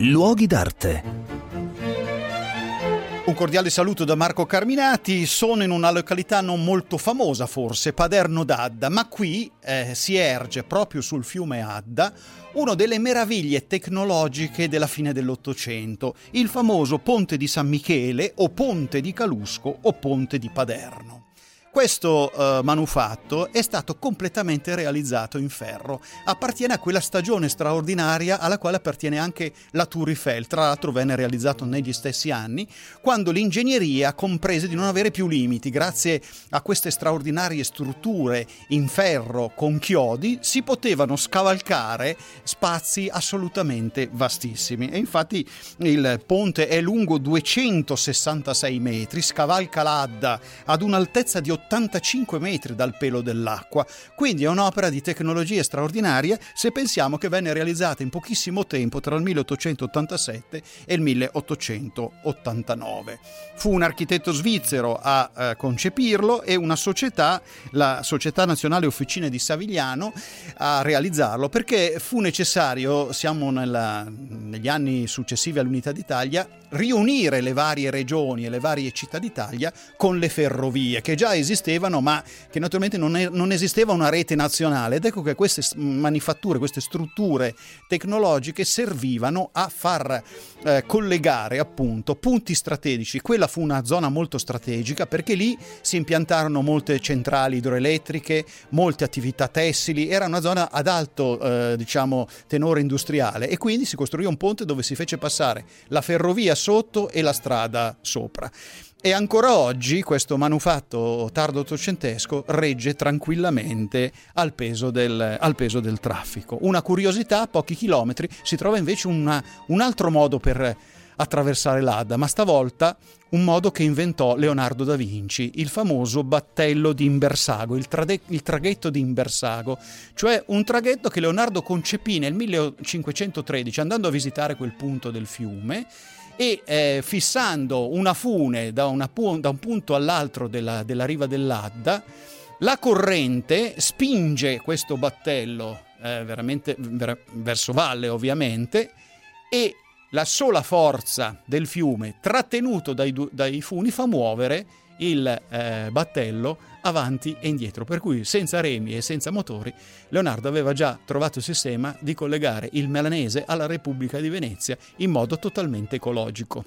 Luoghi d'arte. Un cordiale saluto da Marco Carminati, sono in una località non molto famosa forse, Paderno d'Adda, ma qui eh, si erge proprio sul fiume Adda una delle meraviglie tecnologiche della fine dell'Ottocento, il famoso Ponte di San Michele o Ponte di Calusco o Ponte di Paderno. Questo uh, manufatto è stato completamente realizzato in ferro, appartiene a quella stagione straordinaria alla quale appartiene anche la Tour Eiffel, tra l'altro venne realizzato negli stessi anni, quando l'ingegneria comprese di non avere più limiti, grazie a queste straordinarie strutture in ferro con chiodi si potevano scavalcare spazi assolutamente vastissimi. E infatti il ponte è lungo 266 metri, scavalca l'Adda ad un'altezza di 85 metri dal pelo dell'acqua, quindi è un'opera di tecnologia straordinaria se pensiamo che venne realizzata in pochissimo tempo tra il 1887 e il 1889. Fu un architetto svizzero a eh, concepirlo e una società, la Società Nazionale Officine di Savigliano, a realizzarlo perché fu necessario, siamo nella, negli anni successivi all'Unità d'Italia, riunire le varie regioni e le varie città d'Italia con le ferrovie che già esistevano ma che naturalmente non, è, non esisteva una rete nazionale ed ecco che queste manifatture, queste strutture tecnologiche servivano a far eh, collegare appunto punti strategici. Quella fu una zona molto strategica perché lì si impiantarono molte centrali idroelettriche, molte attività tessili, era una zona ad alto eh, diciamo tenore industriale e quindi si costruì un ponte dove si fece passare la ferrovia sotto e la strada sopra. E ancora oggi questo manufatto tardo ottocentesco regge tranquillamente al peso, del, al peso del traffico. Una curiosità, a pochi chilometri si trova invece una, un altro modo per attraversare l'Adda, ma stavolta un modo che inventò Leonardo da Vinci, il famoso battello di Imbersago, il, trade- il traghetto di Imbersago, cioè un traghetto che Leonardo concepì nel 1513 andando a visitare quel punto del fiume e eh, fissando una fune da, una da, un punto all'altro della, della riva dell'Adda, la corrente spinge questo battello eh, veramente ver- verso valle ovviamente e la sola forza del fiume trattenuto dai, dai funi fa muovere il eh, battello avanti e indietro, per cui senza remi e senza motori Leonardo aveva già trovato il sistema di collegare il Melanese alla Repubblica di Venezia in modo totalmente ecologico.